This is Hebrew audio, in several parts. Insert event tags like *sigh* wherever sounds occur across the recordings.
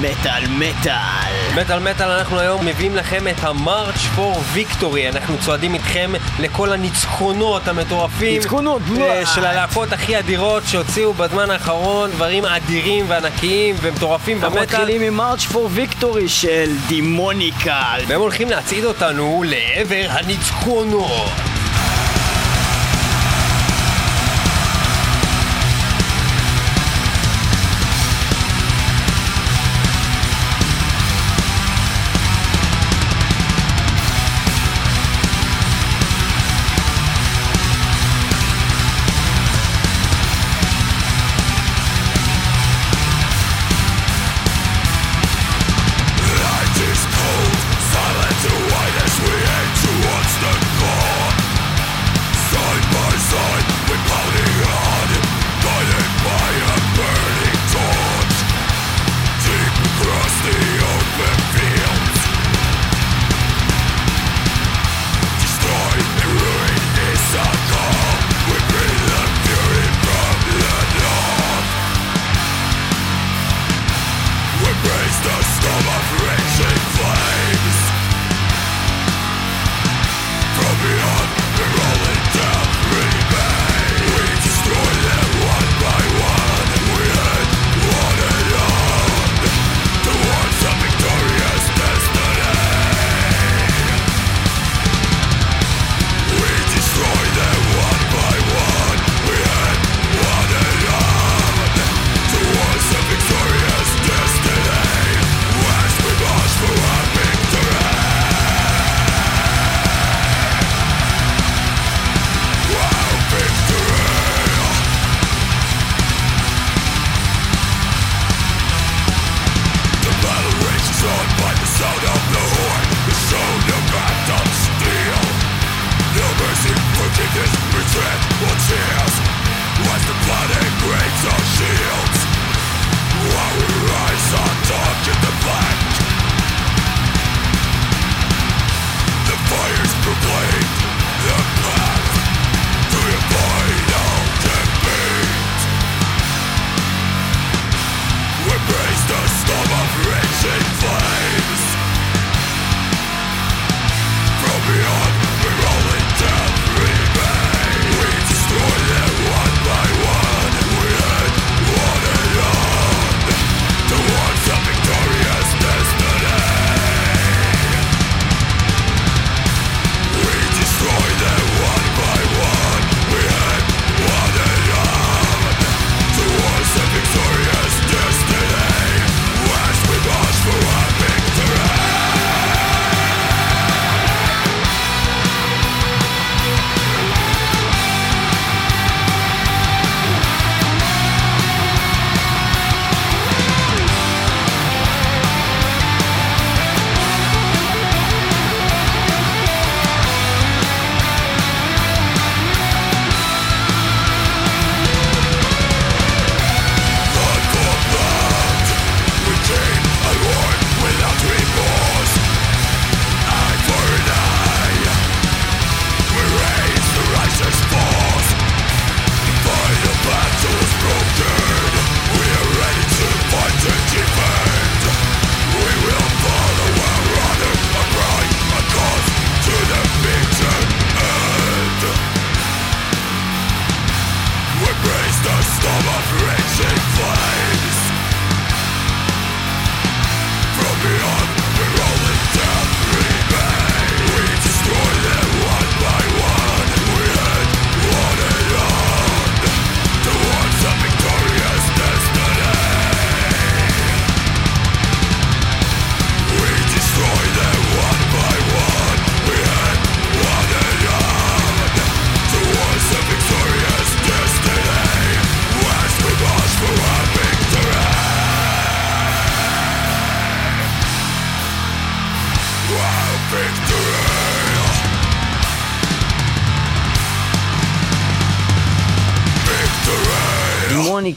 מטאל מטאל. מטאל מטאל אנחנו היום מביאים לכם את המרץ' פור ויקטורי אנחנו צועדים איתכם לכל הניצחונות המטורפים ניצחונות, אה, בלה. של הלהקות הכי אדירות שהוציאו בזמן האחרון דברים אדירים וענקיים ומטורפים אנחנו במטאל מתחילים עם מרץ' פור ויקטורי של דימוניקל. והם הולכים להצעיד אותנו לעבר הניצחונות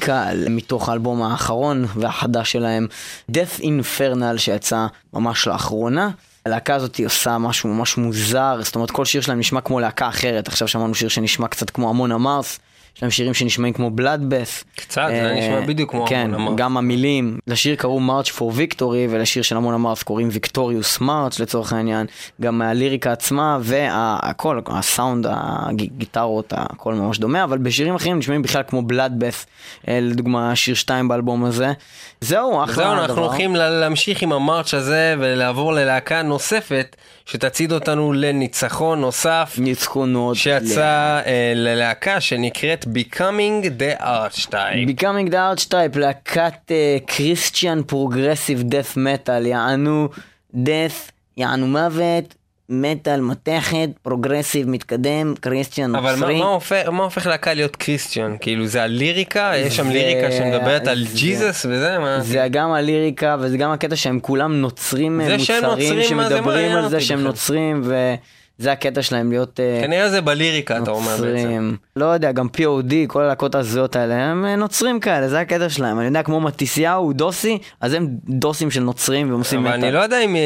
Demonical, מתוך האלבום האחרון והחדש שלהם, Death Infernal, שיצא ממש לאחרונה. הלהקה הזאת עושה משהו ממש מוזר, זאת אומרת כל שיר שלהם נשמע כמו להקה אחרת, עכשיו שמענו שיר שנשמע קצת כמו Amon Amarth, יש להם שירים שנשמעים כמו Bloodbath. קצת, זה נשמע בדיוק כמו כן, Amon Amarth. גם המילים. לשיר קראו March for Victory, ולשיר של Amon Amarth קוראים Victorious March לצורך העניין. גם הליריקה עצמה והכל, הסאונד, הגיטרות, הכל ממש דומה, אבל בשירים אחרים נשמעים בכלל כמו Bloodbath, לדוגמה שיר 2 באלבום הזה. זהו, אחלה זהו. אנחנו הולכים לה- להמשיך עם ה March הזה ולעבור ללהקה נוספת שתצעיד אותנו לניצחון נוסף. ניצחונות. שיצא אה, ללהקה שנקראת Becoming the Archetype. Becoming the Archetype, להקת Christian progressive death metal, יענו death, יענו מוות, מטאל מתכת, progressive מתקדם, Christian אבל מה, נוצרי. מה, הופך, מה הופך להקה להיות קריסטיאן? כאילו זה הליריקה? יש שם זה- ליריקה שמדברת על זה- ג'יזוס וזה? מה? זה גם הליריקה וזה גם הקטע שהם כולם נוצרים זה מוצרים זה שמדברים על זה שהם? נוצרים וזה הקטע שלהם להיות אה, כנראה זה בליריקה אתה אומר בעצם. לא יודע, גם POD, כל הלהקות ההזויות האלה, הם אה, נוצרים כאלה, זה הקטע שלהם. אני יודע, כמו מתיסיהו, דוסי, אז הם דוסים של נוצרים והם עושים אבל. אני לא יודע אם, אה,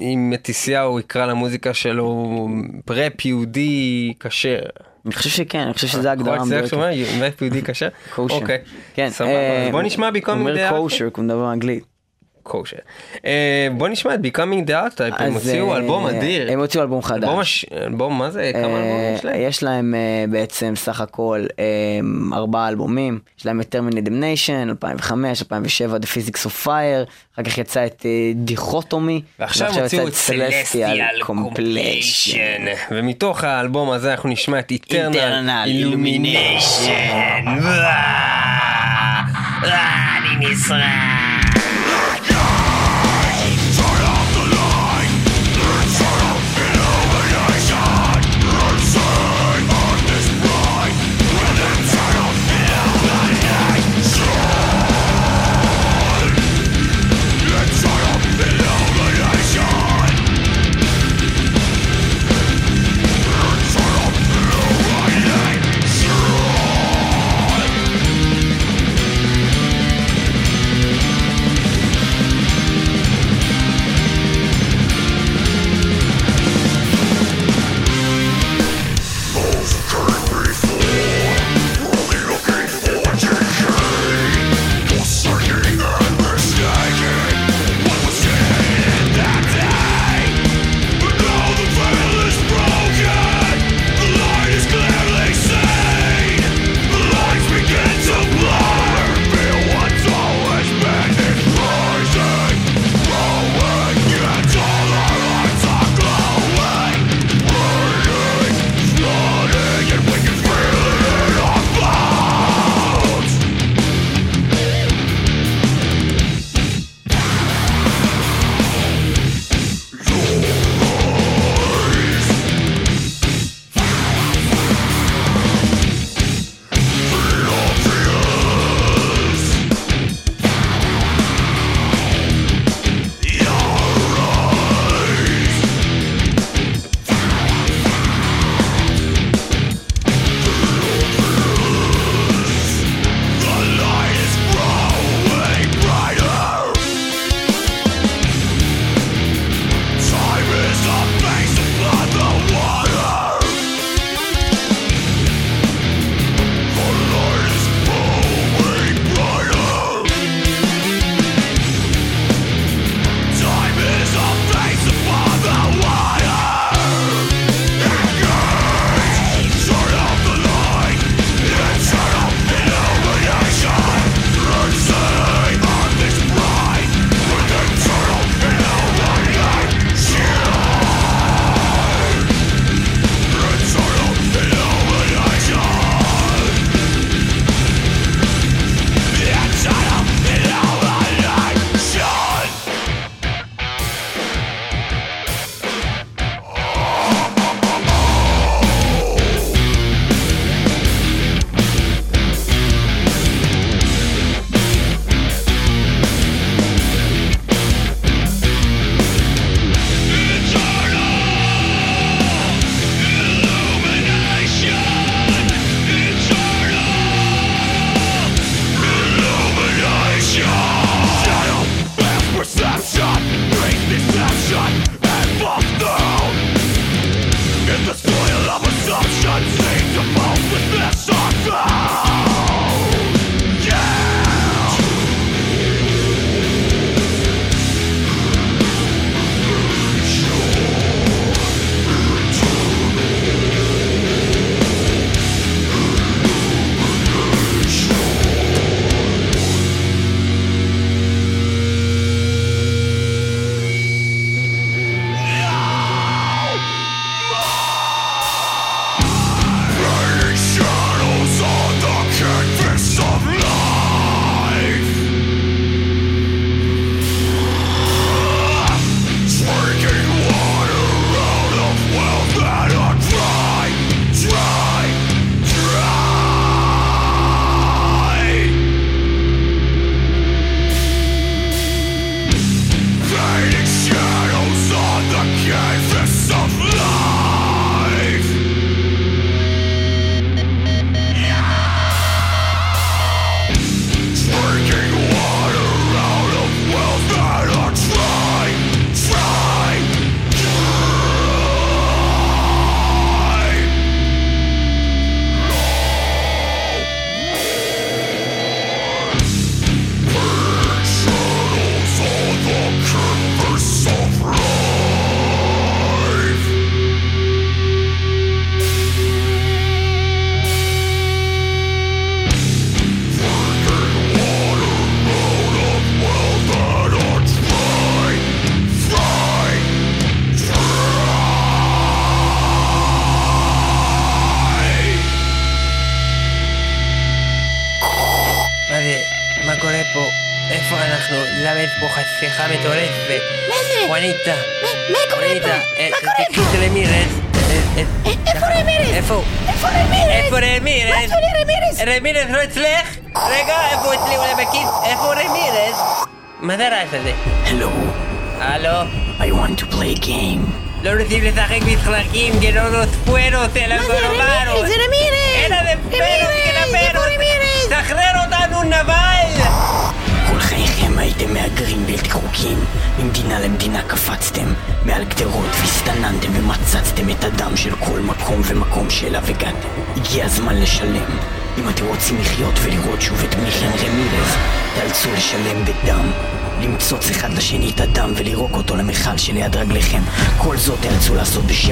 אם מתיסיהו יקרא למוזיקה שלו פרפ יהודי כשר. אני חושב שכן, אני חושב שזה המדויקת. שאומר? פרפ יהודי כשר? קושר. אוקיי. כן, סבבה. בוא נשמע הוא Becoming אומר the Archetype. קושר, הוא מדבר אנגלית. קושר. אה, בוא נשמע את Becoming the Archetype, הם הוציאו אה, אלבום אדיר. הם הוציאו אלבום חדש. אלבום מה זה? כמה אלבומים אה, יש להם? יש להם בעצם סך הכל ארבעה אלבומים, יש להם את Terminated Nation, 2005, 2007, The Physics of Fire, אחר כך יצא את דיכוטומי, ועכשיו הוציאו את Compilation. Compilation. ומתוך האלבום הזה אנחנו נשמע את Eternal Eternal Illumination. אני נשרף.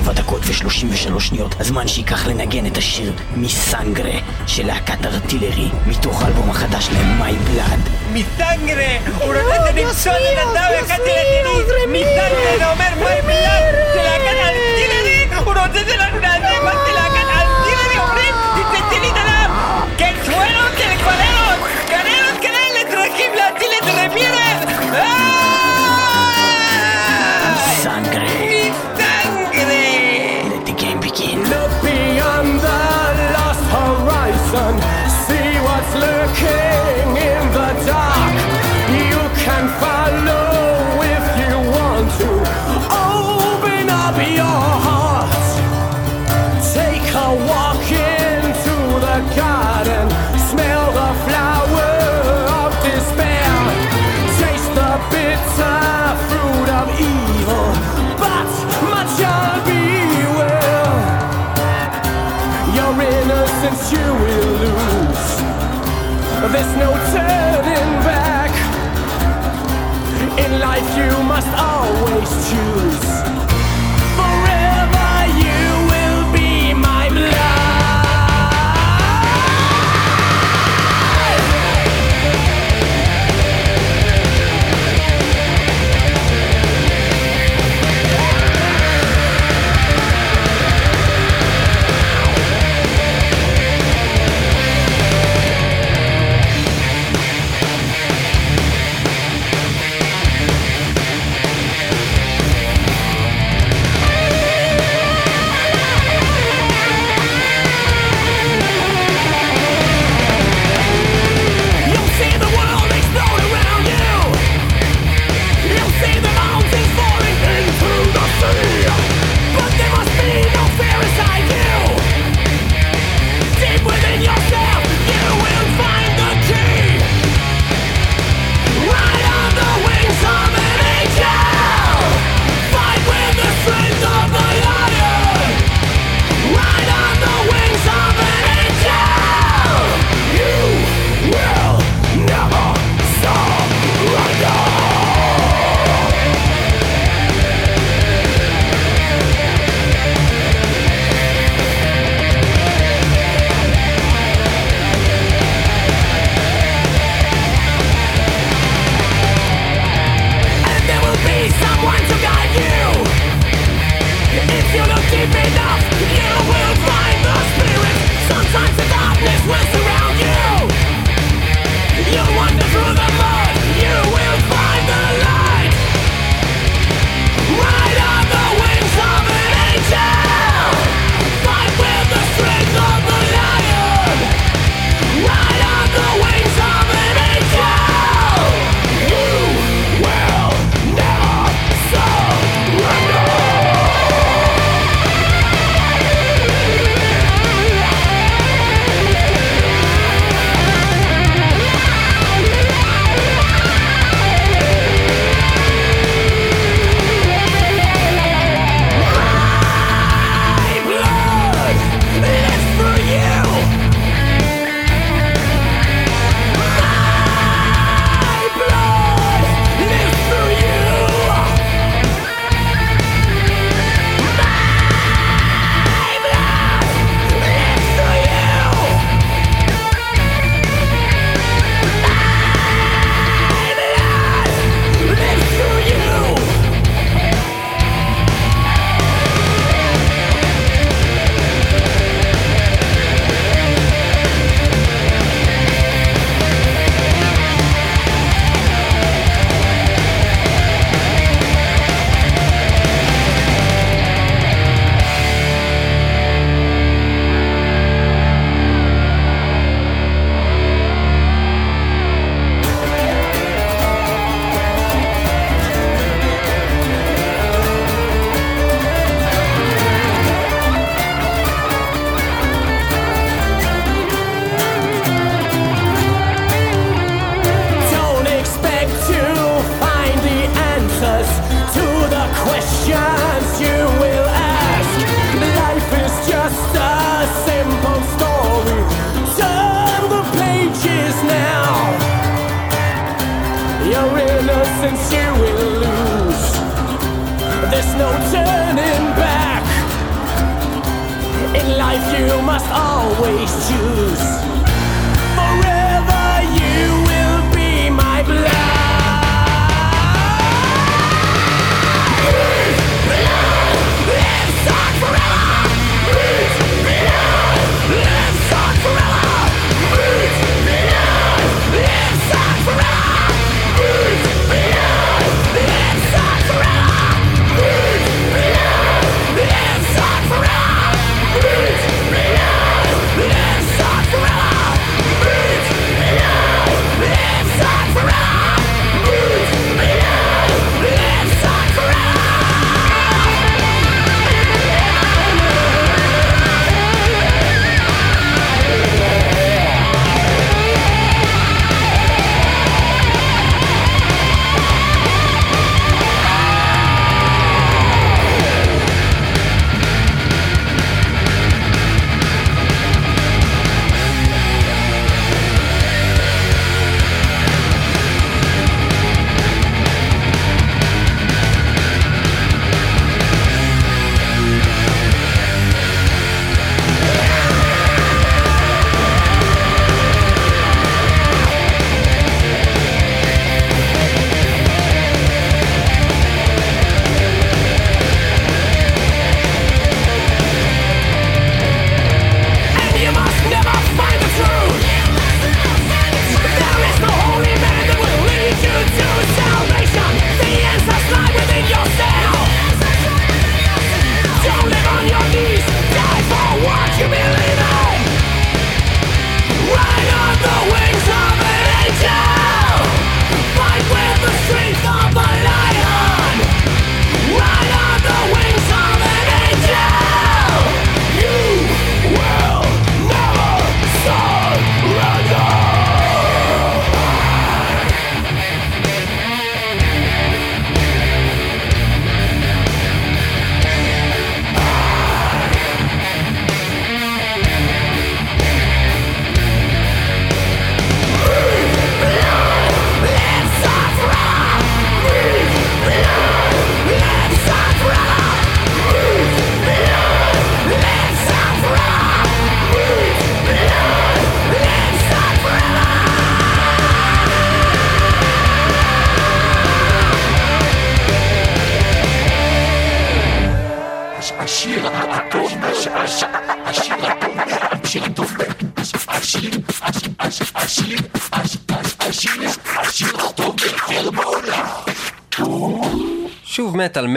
7 דקות ו-33 שניות הזמן שייקח לנגן את השיר מסנגרה של להקת ארטילרי מתוך האלבום החדש להם My Blood. מסנגרה! הוא רוצה למצוא בן אדם אחד לדירי מסנגרה זה אומר My Blood! זה להקת ארטילרי הוא רוצה את זה נעשה מה זה להקת ארטילרי אומרים תצאי לי את הדם כן סוואלות, כן כבר אלות! כאלה כן, כאלה, כן, צריכים להציל את רמירס There's no turning back. In life, you must always choose.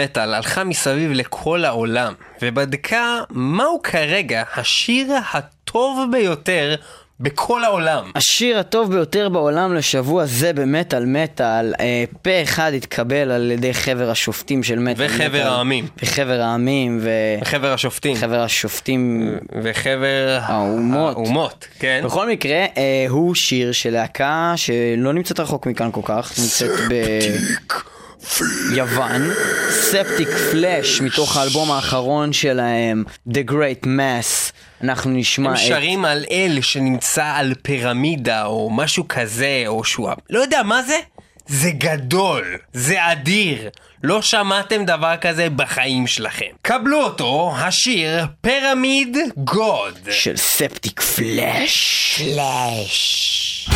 מטאל הלכה מסביב לכל העולם, ובדקה מהו כרגע השיר הטוב ביותר בכל העולם. השיר הטוב ביותר בעולם לשבוע זה במטאל מטאל, אה, פה אחד התקבל על ידי חבר השופטים של מטאל מטאל. וחבר העמים. וחבר העמים, חבר השופטים. וחבר השופטים. וחבר האומות. האומות, כן. בכל מקרה, אה, הוא שיר של להקה שלא נמצאת רחוק מכאן כל כך, נמצאת. ספטיק פלאש, מתוך האלבום האחרון שלהם, The Great Mass. אנחנו נשמע הם את... שרים על אל שנמצא על פירמידה או משהו כזה, או שהוא... לא יודע, מה זה? זה גדול, זה אדיר. לא שמעתם דבר כזה בחיים שלכם. קבלו אותו, השיר פירמיד גוד. של ספטיק פלאש. פלאש.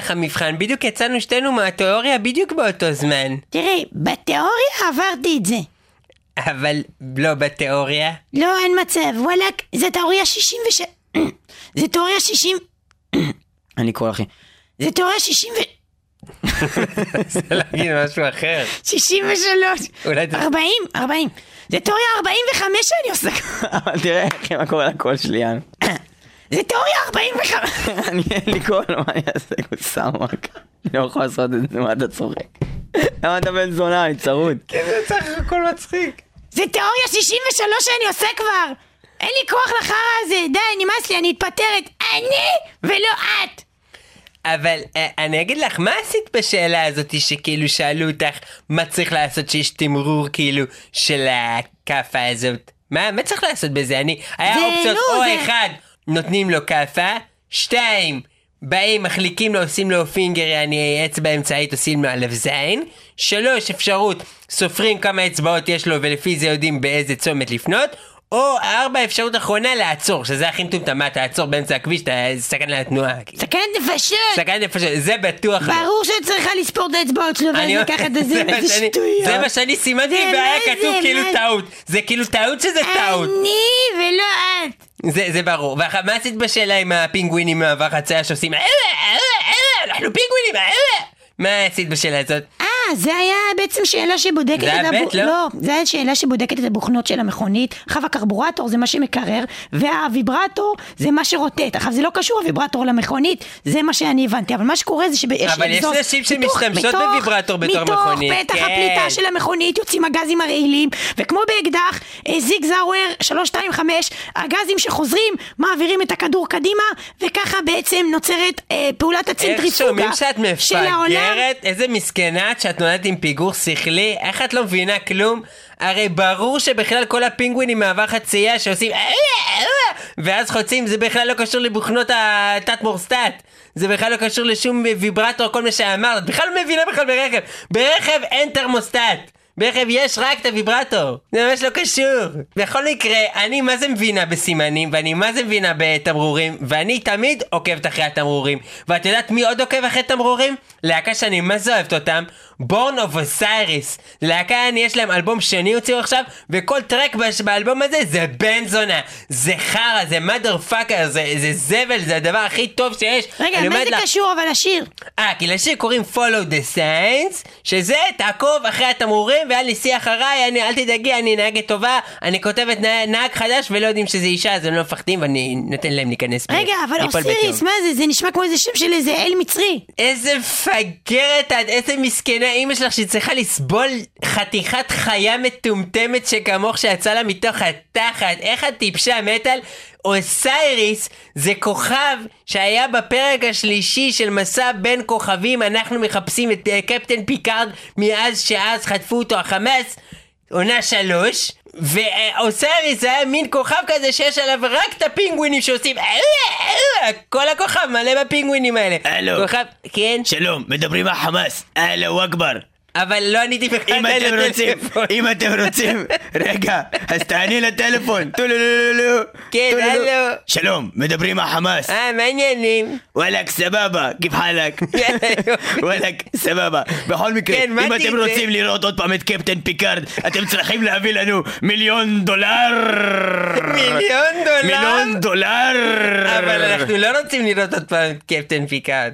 לך המבחן? בדיוק יצאנו שתינו מהתיאוריה בדיוק באותו זמן. תראה, בתיאוריה עברתי את זה. אבל לא בתיאוריה. לא, אין מצב, וואלאק, זה תיאוריה 66... *clears throat* זה תיאוריה 60... *clears throat* אני קורא אחי. זה תיאוריה 60 ו... *laughs* להגיד משהו אחר. 63. אולי זה- 40, 40. זה תיאוריה 45 שאני עושה. *laughs* אבל תראה אחי מה קורה לקול שלי יאן. זה תיאוריה 45. *laughs* אני אין לי קול מה אני אעשה גוסמק. אני לא יכול לעשות את זה מה אתה צוחק. למה אתה בן זונה אני צרוד. *laughs* זה סך הכל מצחיק. זה תיאוריה 63 שאני עושה כבר. אין לי כוח לחרא הזה, די, נמאס לי, אני מתפטרת. אני ולא את. אבל אה, אני אגיד לך, מה עשית בשאלה הזאת שכאילו שאלו אותך מה צריך לעשות שיש תמרור כאילו של הכאפה הזאת? מה, מה צריך לעשות בזה? אני, היה אופציות, נו, או זה- אחד, נותנים לו כאפה, שתיים, באים, מחליקים לו, עושים לו פינגר, יעני אצבע אמצעית, עושים לו עליו זין, שלוש, אפשרות, סופרים כמה אצבעות יש לו ולפי זה יודעים באיזה צומת לפנות, או ארבע, אפשרות אחרונה, לעצור, שזה הכי מטומטם, מה, תעצור באמצע הכביש, אתה סכנה לתנועה. סכנת נפשות. סכנת נפשות, זה בטוח לא. ברור שאת צריכה לספור את האצבעות שלו אני- ואז לקחת את זה, איזה שטויות. זה מה שאני סימנתי זה והיה מה כתוב כאילו טעות. זה כאילו טעות שזה טעות. אני ולא את. זה זה ברור. ואחר מה עשית בשאלה עם הפינגווינים מהעבר חצייה שעושים "אה, אה, אה, אנחנו פינגווינים, אה, אה"? מה עשית בשאלה הזאת? אה, זה היה בעצם שאלה שבודקת זה את היה ב', לא? לא, זה היה שאלה שבודקת את הבוכנות של המכונית. עכשיו הקרבורטור זה מה שמקרר, והוויברטור זה מה שרוטט. עכשיו זה לא קשור הוויברטור למכונית, זה מה שאני הבנתי. אבל מה שקורה זה שיש אבל יש. נשים מתוך- שמשתמשות מתוך- בוויברטור בתור מכונית, מתוך פתח כן. הפליטה של המכונית יוצאים הגזים הרעילים, וכמו באקדח, אה, זיג זאוור 325, הגזים שחוזרים מעבירים את הכדור קדימה, וככה בעצם נוצרת אה, פעולת הצנטריפוגה של העולם. מפגרת? איזה מסכנה את שאת נולדת עם פיגור שכלי? איך את לא מבינה כלום? הרי ברור שבכלל כל הפינגווינים מהעבר חצייה שעושים ואז חוצים זה בכלל לא קשור לבוכנות התת מורסטט. זה בכלל לא קשור לשום ויברטור, כל מה שאמרת. בכלל לא מבינה בכלל ברכב. ברכב אין תרמוסטט. ברכב יש רק את הוויברטור. זה ממש לא קשור. בכל מקרה, אני מה זה מבינה בסימנים, ואני מה זה מבינה בתמרורים, ואני תמיד עוקבת אחרי התמרורים. ואת יודעת מי עוד עוקב אחרי תמרורים? להקה שאני מה זה אוהבת אותם? בורן אוף אוסייריס. להקה, אני יש להם אלבום שני הוציאו עכשיו, וכל טרק באלבום הזה זה בן זונה. זה חרא, זה mother fucker, זה, זה זבל, זה הדבר הכי טוב שיש. רגע, מה זה לך- קשור אבל לשיר? אה, כי לשיר קוראים follow the signs, שזה תעקוב אחרי התמרורים ואל תיסעי אחריי, אני, אל תדאגי, אני נהגת טובה, אני כותבת נהג, נהג חדש ולא יודעים שזה אישה, אז הם לא מפחדים ואני נותן להם להיכנס. ב- רגע, אבל ליפול אוסיריס. מה זה? זה נשמע כמו איזה שם של איזה אל מצרי. איזה מפגרת את, איזה מסכנה אימא שלך שצריכה לסבול חתיכת חיה מטומטמת שכמוך שיצא לה מתוך התחת, איך את טיפשה מטאל? אוסייריס זה כוכב שהיה בפרק השלישי של מסע בין כוכבים, אנחנו מחפשים את אה, קפטן פיקארד מאז שאז חטפו אותו החמאס, עונה שלוש. ואוסייריס זה היה מין כוכב כזה שיש עליו רק את הפינגווינים שעושים "אה, כל הכוכב מלא בפינגווינים האלה. הלו. כוכב, כן? שלום, מדברים מהחמאס, אללהו אכבר. אבל לא עניתי בכלל אם אתם רוצים. אם אתם רוצים, רגע, אז תעני לטלפון. טולולולולו. כן. הלו. שלום, מדברים מהחמאס. אה, מה העניינים? וואלכ, סבבה, כיף חלק. וואלכ, סבבה. בכל מקרה, אם אתם? רוצים לראות עוד פעם את קפטן פיקארד, אתם צריכים להביא לנו מיליון דולר. מיליון דולר? מיליון דולר. אבל אנחנו לא רוצים לראות עוד פעם את קפטן פיקארד.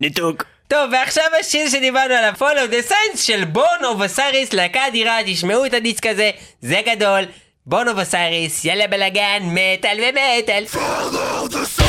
ניתוק. טוב, ועכשיו השיר שדיברנו עליו, Follow the Signs של Born of Osiris, להקה אדירה, תשמעו את הדיסק הזה, זה גדול. בון אובסייריס, יאללה בלאגן, מטאל ומטאל. Fuck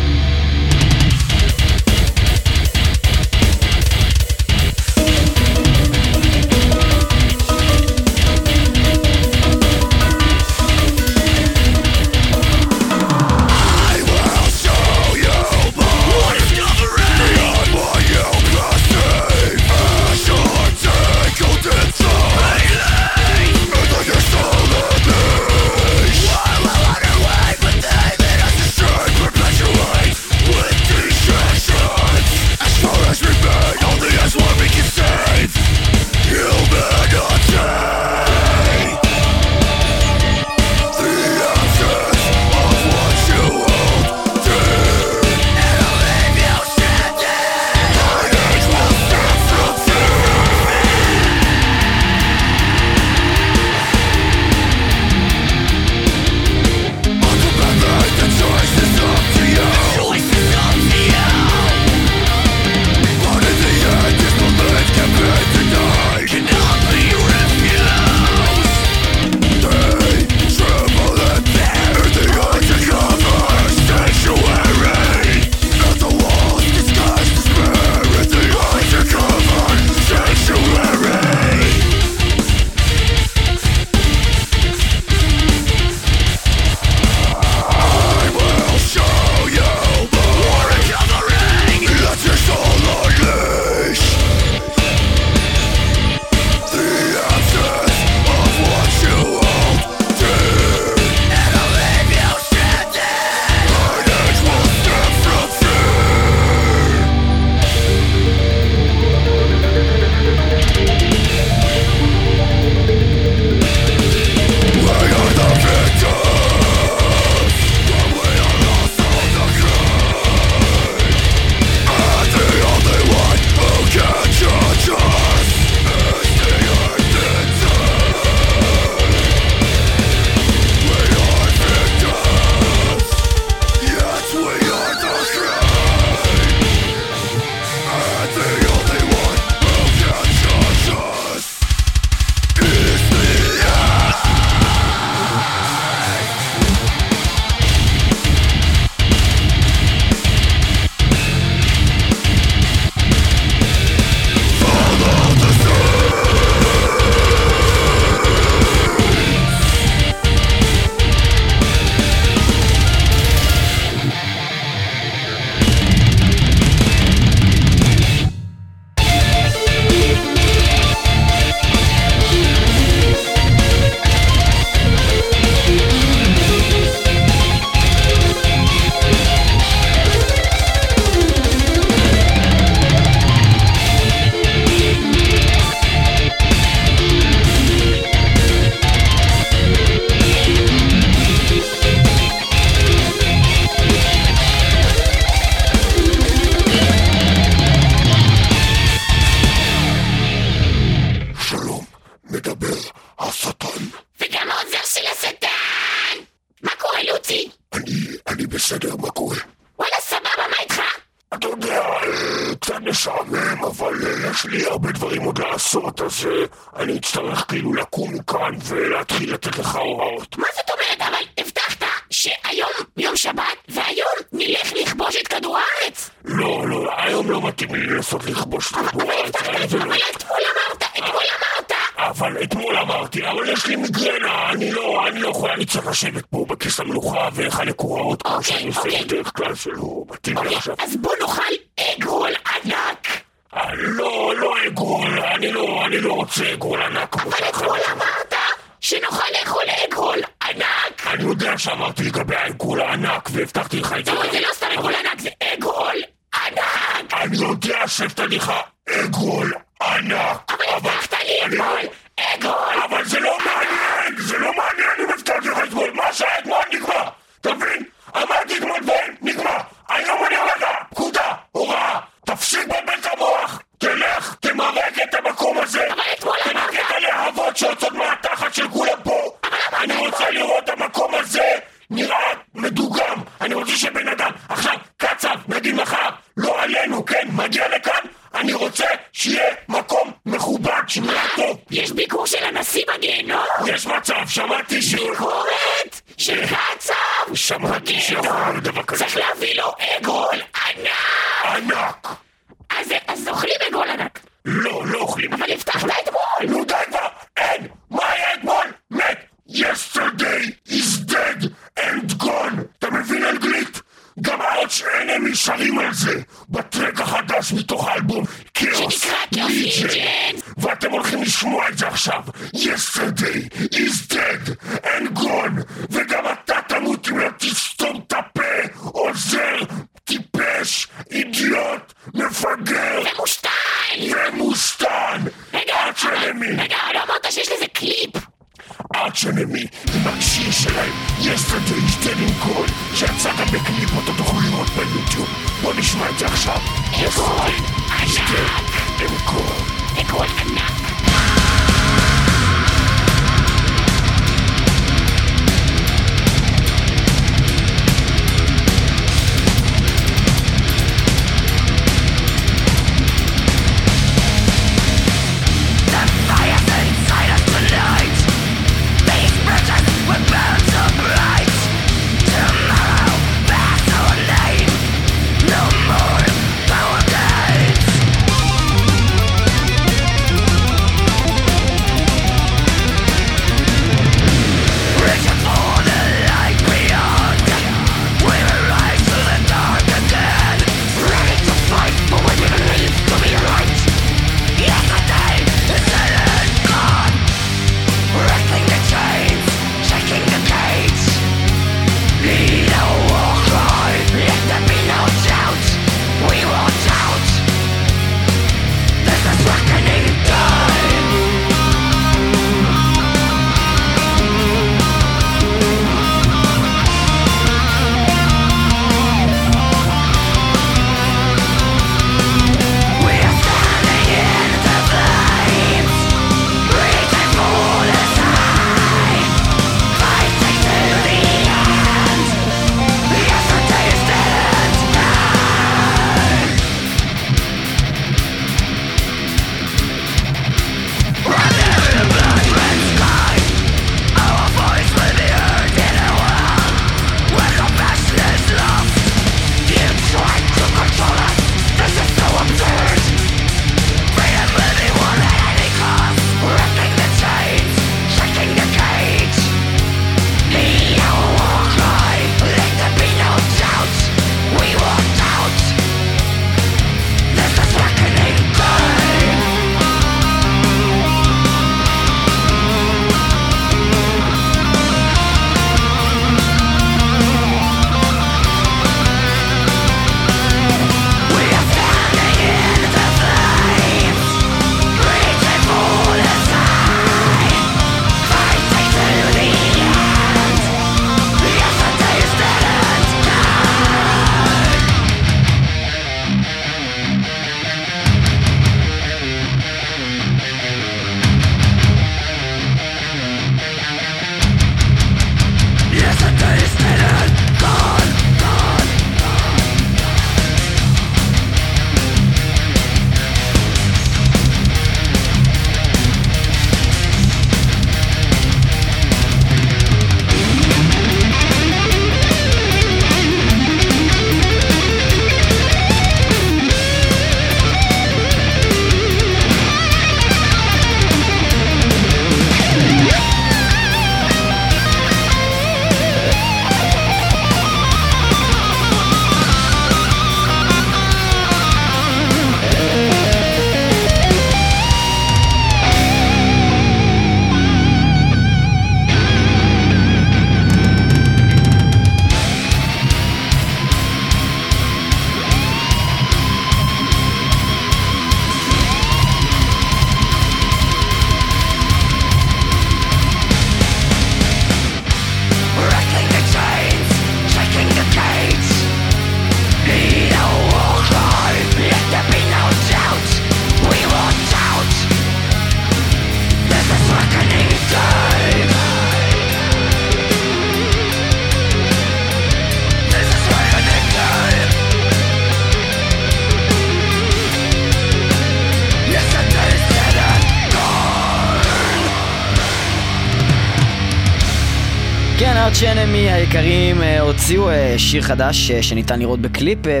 הוציאו אה, שיר חדש אה, שניתן לראות בקליפ אה,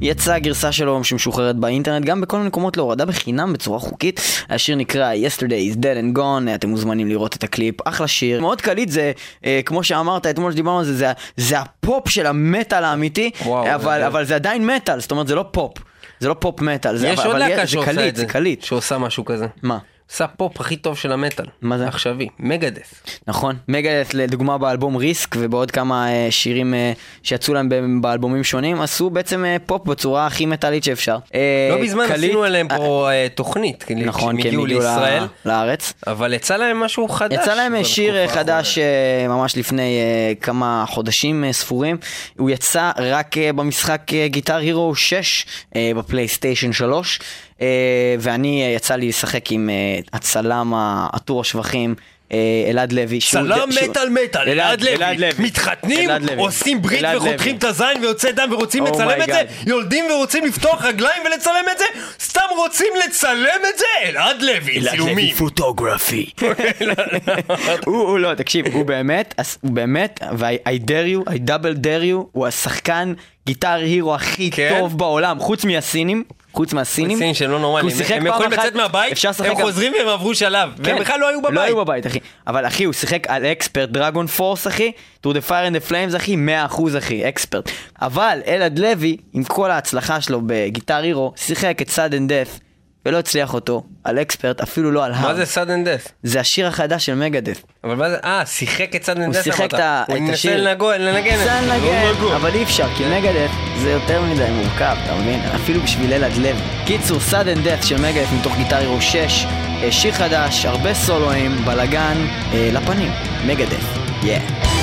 ויצאה גרסה שלו שמשוחררת באינטרנט גם בכל מיני מקומות להורדה בחינם בצורה חוקית. השיר נקרא Yesterday is Dead and Gone, אתם מוזמנים לראות את הקליפ, אחלה שיר. מאוד קליט זה, כמו שאמרת אתמול שדיברנו על זה, זה, זה הפופ של המטאל האמיתי, וואו, אבל, זה- אבל זה עדיין מטאל, זאת אומרת זה לא פופ. זה לא פופ מטאל, זה, אבל, אבל זה קליט. זה קליט. שעושה משהו כזה. מה? עושה פופ הכי טוב של המטאל. מה זה? עכשווי. Megadeth. נכון, מגדס לדוגמה באלבום ריסק ובעוד כמה אה, שירים אה, שיצאו להם באלבומים שונים עשו בעצם אה, פופ בצורה הכי מטאלית שאפשר. לא מזמן קליט- עשינו עליהם פה תוכנית. כאילו, נכון, כי הם הגיעו הגיעו לישראל. לארץ. אבל יצא להם משהו חדש. יצא להם שיר חדש ממש לפני כמה חודשים ספורים. הוא יצא רק במשחק גיטר הירו 6 אה, בפלייסטיישן 3. אה, ואני אה, יצא לי לשחק עם אה, הצלם עטור השבחים. אלעד לוי. צלם מטאל מטאל, אלעד לוי, מתחתנים, אלעד לוי. עושים ברית אלעד וחותכים לוי. את הזין ויוצא דם ורוצים Oh לצלם את זה. יולדים ורוצים לפתוח רגליים ולצלם את זה, סתם רוצים לצלם את זה, אלעד לוי, צילומים. פוטוגרפי. *laughs* הוא, לא, תקשיב, הוא באמת, הוא באמת, ו-I dare you, I double dare you, הוא השחקן גיטר הירו הכי כן? טוב בעולם, חוץ מהסינים, חוץ מהסינים. סינים שהם לא שיחק הם יכולים לצאת מהבית, הם חוזרים והם עברו שלב, והם כן. בכלל לא היו בבית. לא היו בבית, אחי. אבל אחי, הוא שיחק על אקספרט דרגון פורס, אחי. To the fire and the flames, אחי, 100% אחי, אקספרט. אבל אלעד לוי, עם כל ההצלחה שלו בגיטר הירו, שיחק את sudden death, ולא הצליח אותו, על אקספרט, אפילו לא על מה הר. זה sudden death? זה השיר החדש של מגדף. אבל מה זה, אה, שיחק את sudden death, הוא שיחק. את הוא השיר. לנגן את ניסה זה. לנגן, הוא אבל אי אפשר, כי מגדף זה יותר מדי מורכב, אתה מבין? אפילו בשביל אלעד לוי. קיצור, sudden death של מגדף מתוך גיטר הירו 6, אה, שיר חדש, הרבה סולואים, בלאגן, אה, לפנים, מגדף, יא.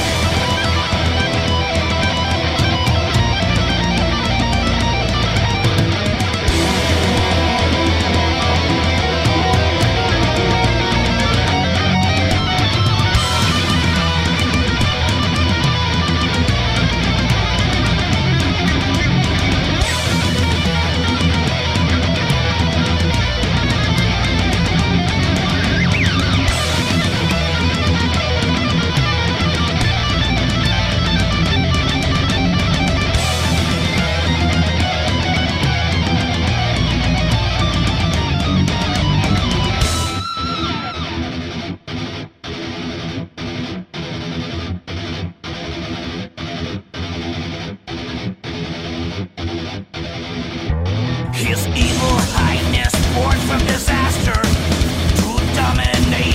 His evil highness born from disaster to dominate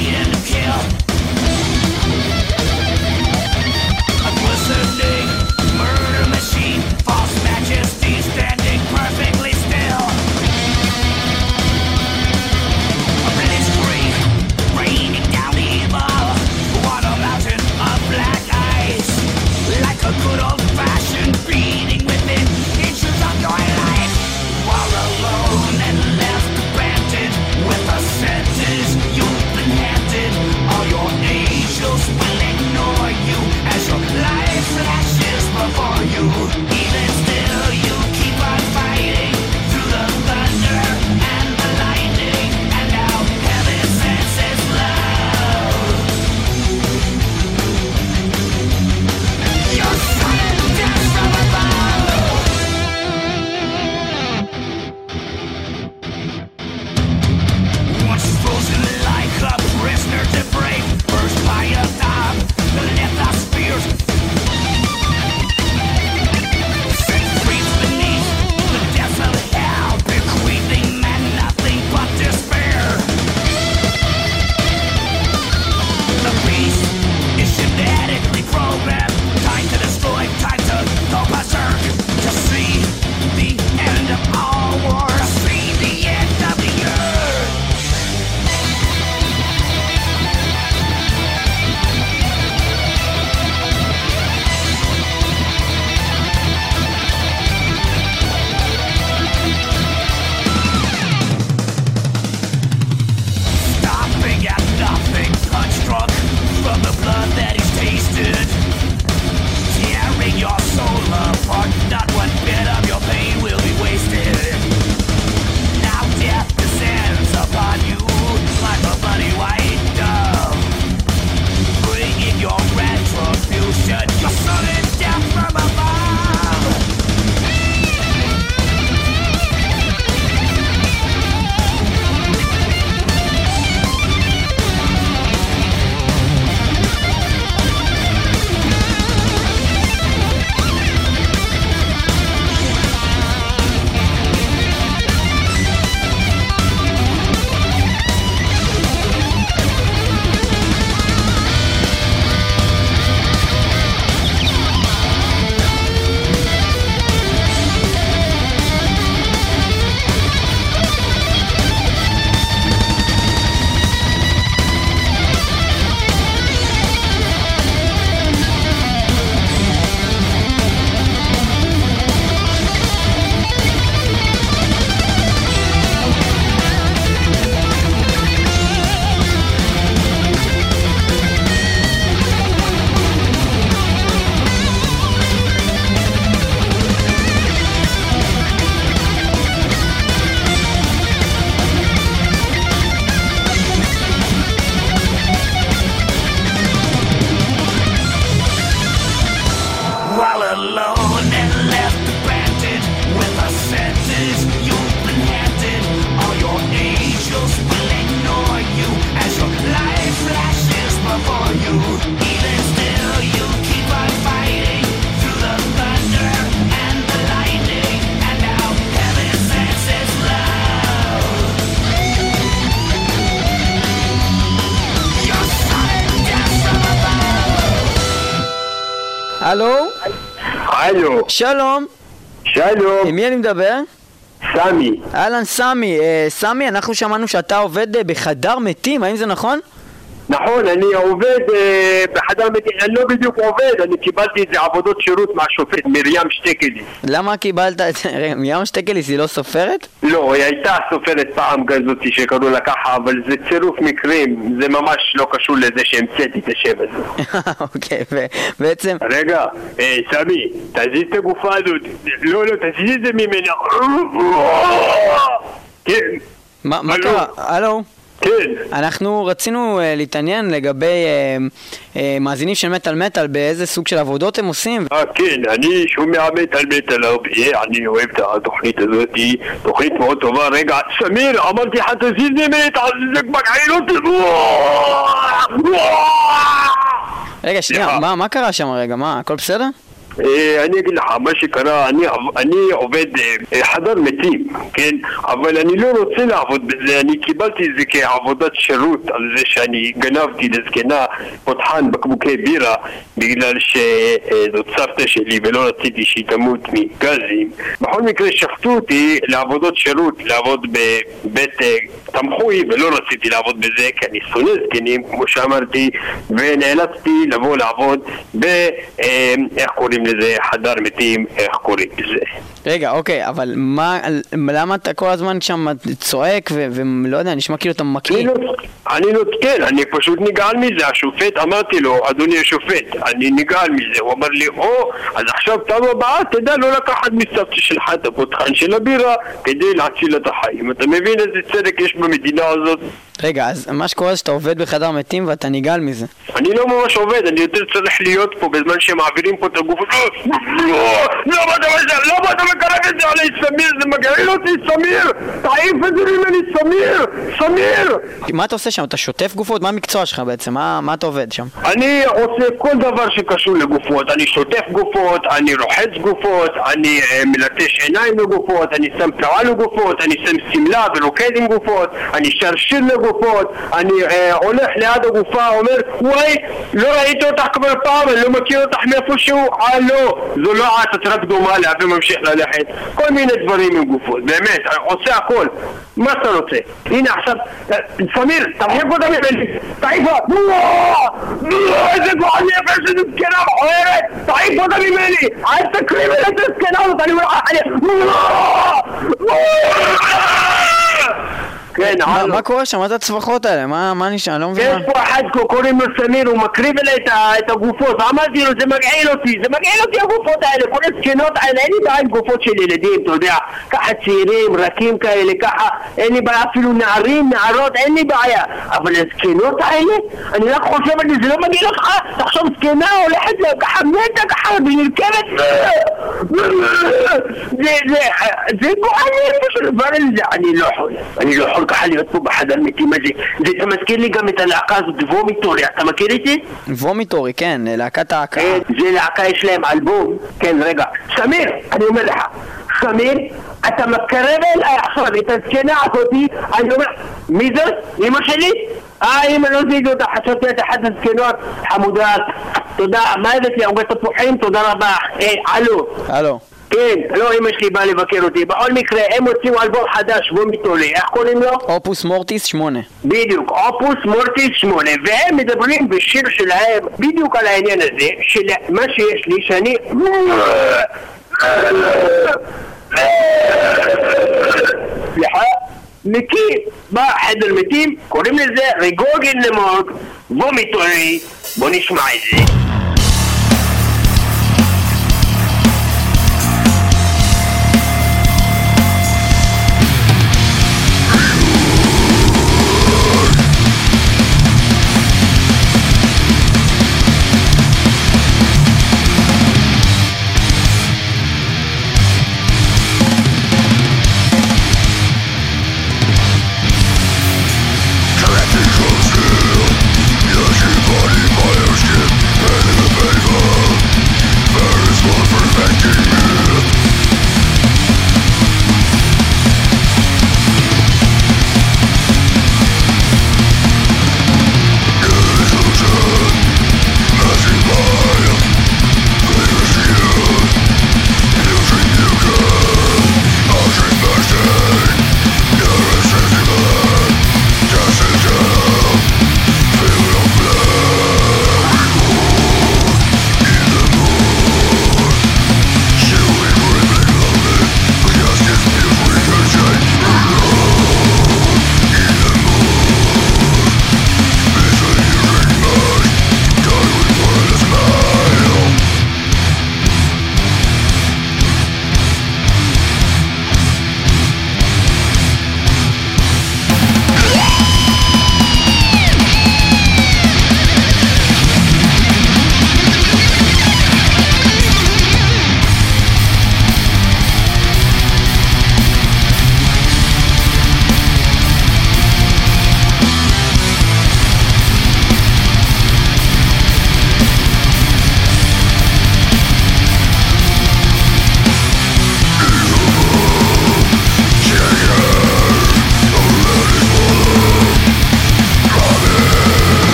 שלום. שלום, עם מי אני מדבר? סמי. אהלן סמי. אה, סמי, אנחנו שמענו שאתה עובד אה, בחדר מתים, האם זה נכון? נכון, אני עובד אה, בחדר מתים, אני לא בדיוק עובד, אני קיבלתי איזה עבודות שירות מהשופט מרים שטקלי. למה קיבלת את *laughs* זה? רגע, ים שטקליס היא לא סופרת? לא, היא הייתה סופרת פעם כזאת שקראו לה ככה, אבל זה צירוף מקרים, זה ממש לא קשור לזה שהמצאתי את השם הזה. *laughs* אוקיי, ובעצם... רגע, אה, סמי, תזיז את הגופה הזאת. לא, לא, תזיז את זה ממנה. מה? קרה? הלו? כן. אנחנו רצינו אה, להתעניין לגבי אה, אה, מאזינים של מטאל מטאל, באיזה סוג של עבודות הם עושים. אה, כן, אני שומע מטאל מטאל הרבה, אני אוהב את התוכנית הזאת, תוכנית מאוד טובה. רגע, סמיר, אמרתי לך תזיז ממני, תזיז מגעיל אותי. רגע, שנייה. מה מה קרה שם רגע? מה, הכל בסדר? אה, אני אגיד לך, מה שקרה, אני, אני עובד אה, חדר מתים, כן? אבל אני לא רוצה לעבוד בזה, אני קיבלתי את זה כעבודת שירות על זה שאני גנבתי לזקנה פותחן בקבוקי בירה בגלל שזאת סבתא שלי ולא רציתי שהיא תמות מגזים. בכל מקרה שפטו אותי לעבודות שירות, לעבוד בבית אה, תמחוי ולא רציתי לעבוד בזה כי אני שונא זקנים, כמו שאמרתי, ונאלצתי לבוא לעבוד ב... אה, איך קוראים לזה? חדר מתים, איך קוראים לזה? רגע, אוקיי, אבל מה, למה אתה כל הזמן שם צועק ו- ולא יודע, נשמע כאילו אתה אני מקיא? לא, אני לא, כן, אני פשוט נגעל מזה, השופט אמרתי לו, אדוני השופט, אני נגעל מזה, הוא אמר לי, או, אז עכשיו פעם הבאה תדע לא לקחת מסבתא שלך את הפותחן של הבירה כדי להציל את החיים. אתה מבין איזה צדק יש במדינה הזאת? רגע, אז מה שקורה זה שאתה עובד בחדר מתים ואתה נגעל מזה. אני לא ממש עובד, אני יותר צריך להיות פה בזמן שהם מעבירים פה את הגוף. לא, לא, למה אתה מקרב את זה עלי, סמיר? זה מגעיל אותי, סמיר! תעיף את זה ממני, סמיר! סמיר! מה אתה עושה שם? אתה שוטף גופות? מה המקצוע שלך בעצם? מה מה אתה עובד שם? אני עושה כל דבר שקשור לגופות, אני שוטף גופות, אני רוחץ גופות, אני אה, מלטש עיניים לגופות, אני שם פלאה לגופות, אני שם שמלה ורוקד עם גופות, אני שר שיר לגופות, אני אה, הולך ליד הגופה, אומר וואי, לא ראיתי אותך כבר פעם, אני לא מכיר אותך מאיפשהו, אה לא, זו לא את, את רק דומה לה וממשיך ללכת, כל מיני דברים עם גופות, באמת, אני עושה הכל, מה אתה רוצה? הנה עכשיו, אה, סמיר, תרחיק אותה ממני, תעיפה, איזה גועל נפש, איזה זקנה מכוערת, תעיף אותה ממני, אל תקריב את הזקנה הזאת, אני אומר לך, כן, מה הלו. מה קורה שם? מה זה הצווחות האלה? מה מה נשאר? אני לא מבין יש מה... פה אחד קוראים לו סמיר, הוא מקריב אליי את ה- את הגופות, אמרתי לו זה מגעיל אותי, זה מגעיל אותי הגופות האלה, כל הזקנות האלה, אין לי בעיה עם גופות של ילדים, אתה יודע, ככה צעירים, רכים כאלה, ככה, אין לי בעיה אפילו נערים, נערות, אין לי בעיה, אבל הזקנות האלה, אני רק חושב על זה, זה לא מגיע לך, תחשוב זקנה הולכת לה ככה מתה ככה, ונרקבת, זה, זה, זה גועל נפש הדבר הזה, אני לא יכול, אני לא יכול להיות פה בחדר הזה, זה מזכיר לי גם את הלהקה הזאת, Vomitory, אתה מכיר זה? Vomitory, כן, להקת ההקה. כן, זה להקה, יש להם אלבום. כן, רגע. סמיר, אני אומר לך, סמיר, אתה מקרב אליי עכשיו את הזקנה הזאתי, אני אומר, מי זאת? אמא שלי? אה, אמא, לא זיהיתי אותך, חשבתי את אחת הזקנות חמודה. תודה, מה הבאת לי? עוגת תפוחים? תודה רבה. אה, הלו. הלו. כן, לא אמא שלי באה לבקר אותי. בכל מקרה, הם הוציאו אלבום חדש, וומיטולי, איך קוראים לו? אופוס מורטיס 8. בדיוק, אופוס מורטיס 8, והם מדברים בשיר שלהם בדיוק על העניין הזה, של מה שיש לי, שאני... סליחה, מקיא, בא חדר מתים, קוראים לזה רגוגן למורג, וומיטורי, בוא נשמע את זה.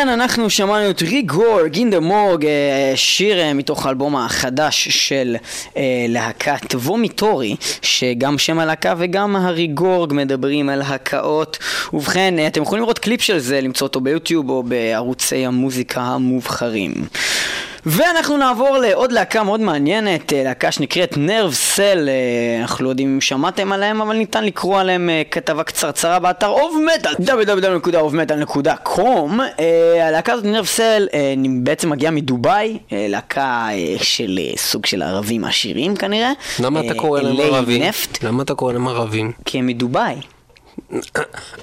ובכן, אנחנו שמענו את Regorge in the Morgue, אה, שיר אה, מתוך האלבום החדש של אה, להקת Vomitory, שגם שם הלהקה וגם ה Regorge מדברים על הקאות. ובכן, אתם יכולים לראות קליפ של זה, למצוא אותו ביוטיוב או בערוצי המוזיקה המובחרים. ואנחנו נעבור לעוד להקה מאוד מעניינת, אה, להקה שנקראת Nervecell, אה, אנחנו לא יודעים אם שמעתם עליהם, אבל ניתן לקרוא עליהם אה, כתבה קצרצרה באתר Of Metal, www.ofmetal.com. אה, הלהקה הזאת נרב סל בעצם מגיעה מדובאי, להקה של סוג של ערבים עשירים כנראה. למה אתה קורא להם ערבים? למה אתה קורא להם ערבים? כי הם מדובאי.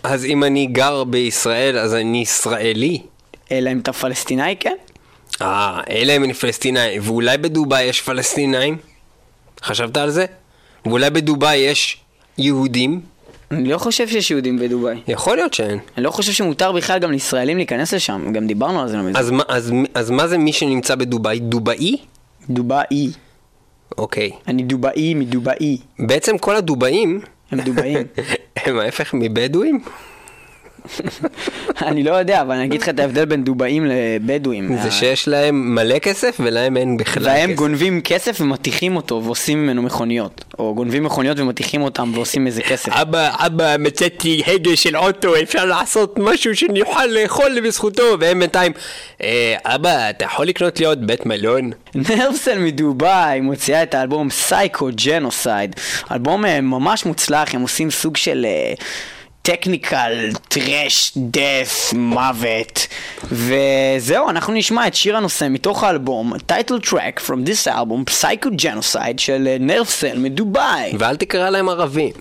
אז אם אני גר בישראל, אז אני ישראלי. אלא אם אתה פלסטינאי, כן? אה, אלה הם פלסטינאים. ואולי בדובאי יש פלסטינאים? חשבת על זה? ואולי בדובאי יש יהודים? אני לא חושב שיש יהודים בדובאי. יכול להיות שאין. אני לא חושב שמותר בכלל גם לישראלים להיכנס לשם, גם דיברנו על זה לא מזמן. אז, אז, אז מה זה מי שנמצא בדובאי? דובאי? דובאי. אוקיי. אני דובאי מדובאי. בעצם כל הדובאים הם דובאים. *laughs* הם ההפך מבדואים? אני לא יודע, אבל אני אגיד לך את ההבדל בין דובאים לבדואים. זה שיש להם מלא כסף ולהם אין בכלל כסף. גונבים כסף ומטיחים אותו ועושים ממנו מכוניות. או גונבים מכוניות ומטיחים אותם ועושים מזה כסף. אבא, אבא, מצאתי הגה של אוטו, אפשר לעשות משהו שאני אוכל לאכול בזכותו, והם בינתיים, "אה, אבא, אתה יכול לקנות לי עוד בית מלון? Nervecell מדובאי מוציאה את האלבום Psychogenocide. אלבום אה, ממש מוצלח, הם עושים סוג של technical, thrash, death, מוות. וזהו, אנחנו נשמע את שיר הנושא מתוך האלבום, title track from this album, Psychogenocide של Nervecell מדובאי. ואל תקרא להם ערבים.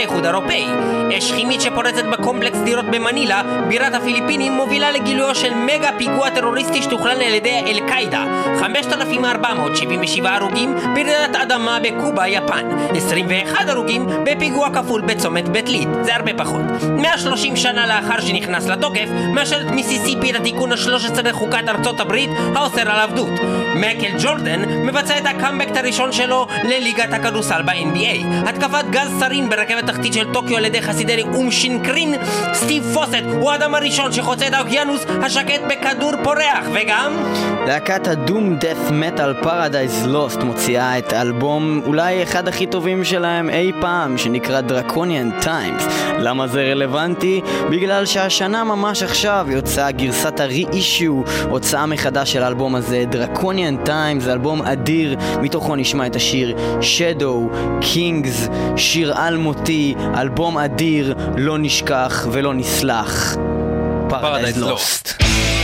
לאיחוד האירופאי. אש כימית שפורצת בקומפלקס דירות במנילה, בירת הפיליפינים, מובילה לגילויו של מגה פיגוע טרוריסטי שתוכנן על ידי אל-קאעידה. 5,477 הרוגים ברעידת אדמה בקובה, יפן. 21 הרוגים בפיגוע כפול בצומת בית ליד. זה הרבה פחות. 130 שנה לאחר שנכנס לתוקף, מאשרת מיסיסיפי את התיקון ה-13 לחוקת ארצות הברית, האוסר על עבדות. מייקל ג'ורדן מבצע את הקאמבק הראשון שלו לליגת הכדורסל ב-NBA. התקפת גז סארין ברכבת תחתית של טוקיו על ידי חסידי אום שינריקיו. סטיב פוסט הוא האדם הראשון שחוצה את האוקיינוס השקט בכדור פורח, וגם... להקת ה doom death metal Paradise Lost מוציאה את האלבום אולי אחד הכי טובים שלהם אי פעם שנקרא Draconian Times למה זה רלוונטי? בגלל שהשנה ממש עכשיו יוצאה גרסת ה reissue הוצאה מחדש של האלבום הזה Draconian Times זה אלבום אדיר מתוכו נשמע את השיר Shadow Kings שיר אלמותי אלבום אדיר לא נשכח ולא נסלח Paradise Paradise Lost.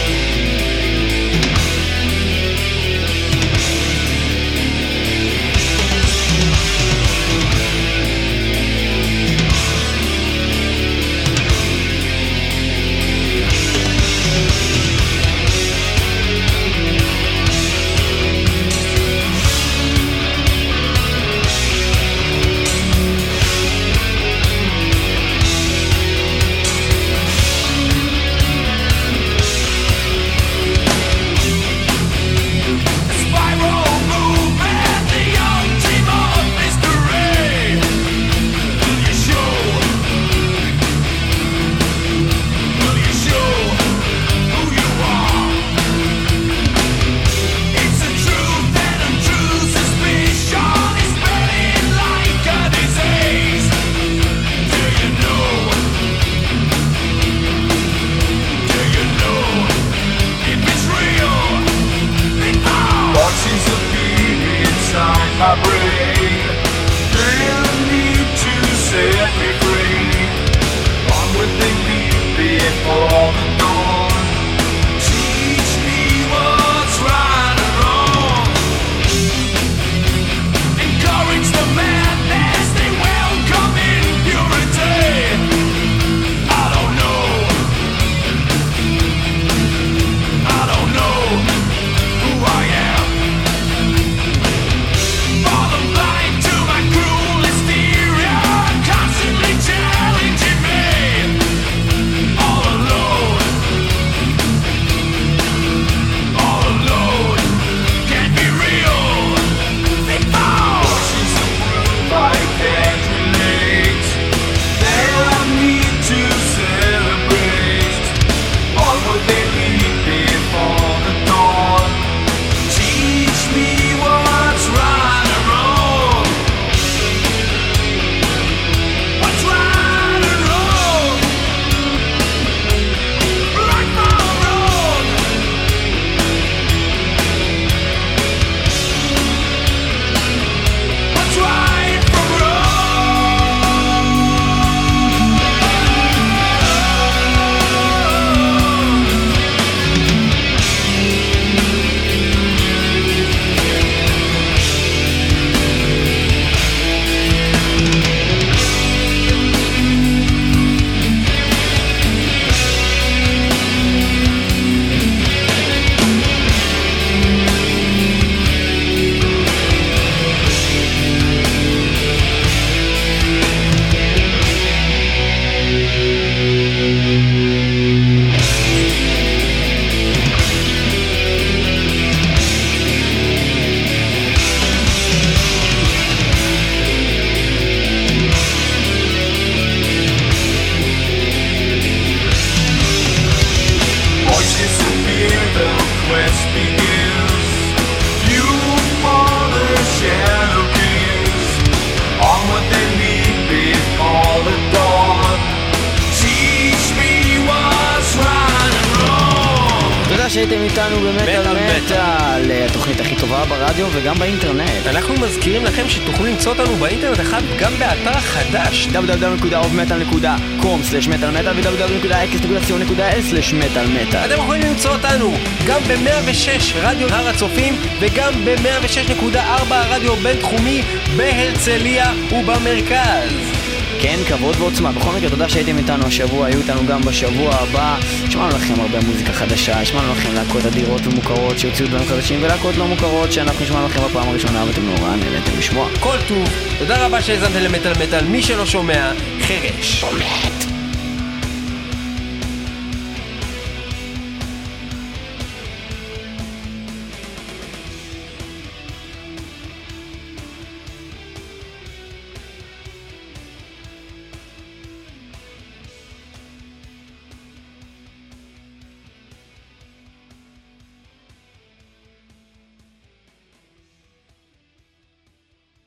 למצוא אותנו באינטרנט אחד גם באתר חדש. www.ofmetal.com/מטאל-מטאל www.x.co.il/מטאל-מטאל אתם יכולים למצוא אותנו גם ב-106 רדיו הר הצופים וגם ב-106.4 רדיו בינתחומי בהרצליה ובמרכז. כן, כבוד ועוצמה. בכל מקרה, תודה שהייתם איתנו השבוע, היו איתנו גם בשבוע הבא. שמענו לכם הרבה מוזיקה חדשה, שמענו לכם להקות אדירות ומוכרות שהוציאו דברים חדשים, ולהקות לא מוכרות שאנחנו שמענו לכם בפעם הראשונה ואתם נורא נהניתם לשמוע. כל טוב, תודה רבה שהאזנתם למטאל מטאל, מי שלא שומע, חירש.